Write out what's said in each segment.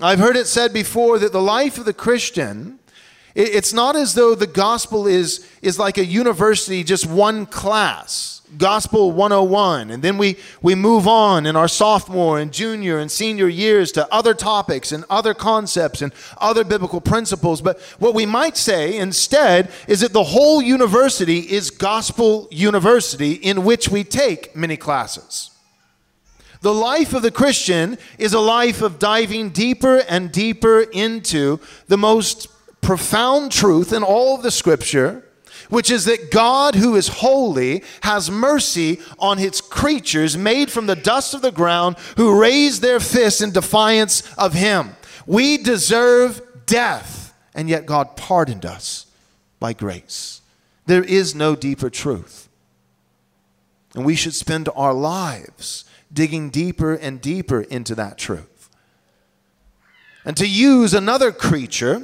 I've heard it said before that the life of the Christian, it's not as though the gospel is, is like a university, just one class, gospel 101. And then we, we move on in our sophomore and junior and senior years to other topics and other concepts and other biblical principles. But what we might say instead is that the whole university is gospel university in which we take many classes. The life of the Christian is a life of diving deeper and deeper into the most profound truth in all of the scripture, which is that God, who is holy, has mercy on his creatures made from the dust of the ground who raise their fists in defiance of him. We deserve death, and yet God pardoned us by grace. There is no deeper truth. And we should spend our lives digging deeper and deeper into that truth. And to use another creature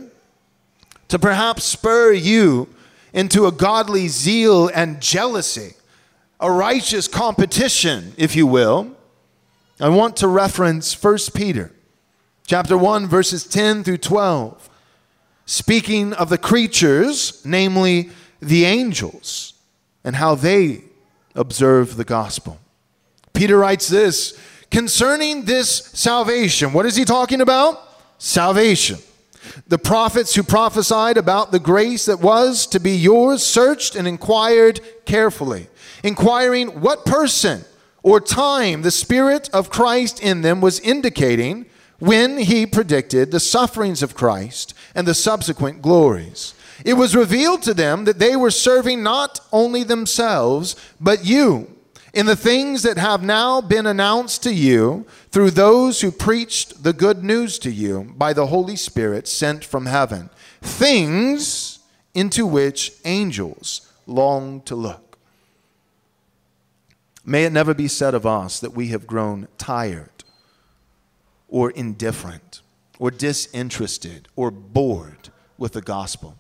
to perhaps spur you into a godly zeal and jealousy, a righteous competition, if you will, I want to reference 1 Peter chapter 1 verses 10 through 12 speaking of the creatures namely the angels and how they observe the gospel Peter writes this concerning this salvation. What is he talking about? Salvation. The prophets who prophesied about the grace that was to be yours searched and inquired carefully, inquiring what person or time the Spirit of Christ in them was indicating when he predicted the sufferings of Christ and the subsequent glories. It was revealed to them that they were serving not only themselves, but you in the things that have now been announced to you through those who preached the good news to you by the Holy Spirit sent from heaven, things into which angels long to look. May it never be said of us that we have grown tired or indifferent or disinterested or bored with the gospel.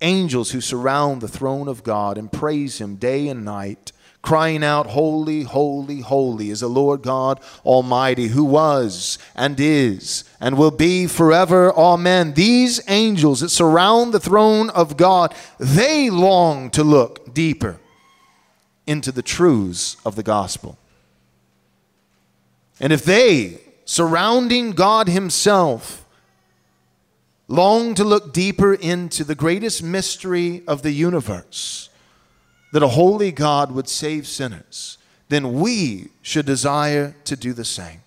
Angels who surround the throne of God and praise Him day and night crying out, Holy, holy, holy is the Lord God Almighty, who was and is and will be forever. Amen. These angels that surround the throne of God, they long to look deeper into the truths of the gospel. And if they, surrounding God Himself, long to look deeper into the greatest mystery of the universe, that a holy God would save sinners, then we should desire to do the same.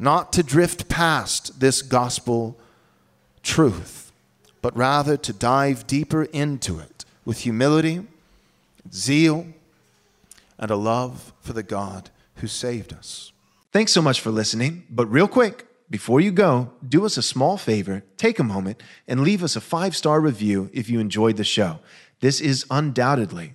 Not to drift past this gospel truth, but rather to dive deeper into it with humility, zeal, and a love for the God who saved us. Thanks so much for listening. But real quick, before you go, do us a small favor, take a moment, and leave us a five star review if you enjoyed the show. This is undoubtedly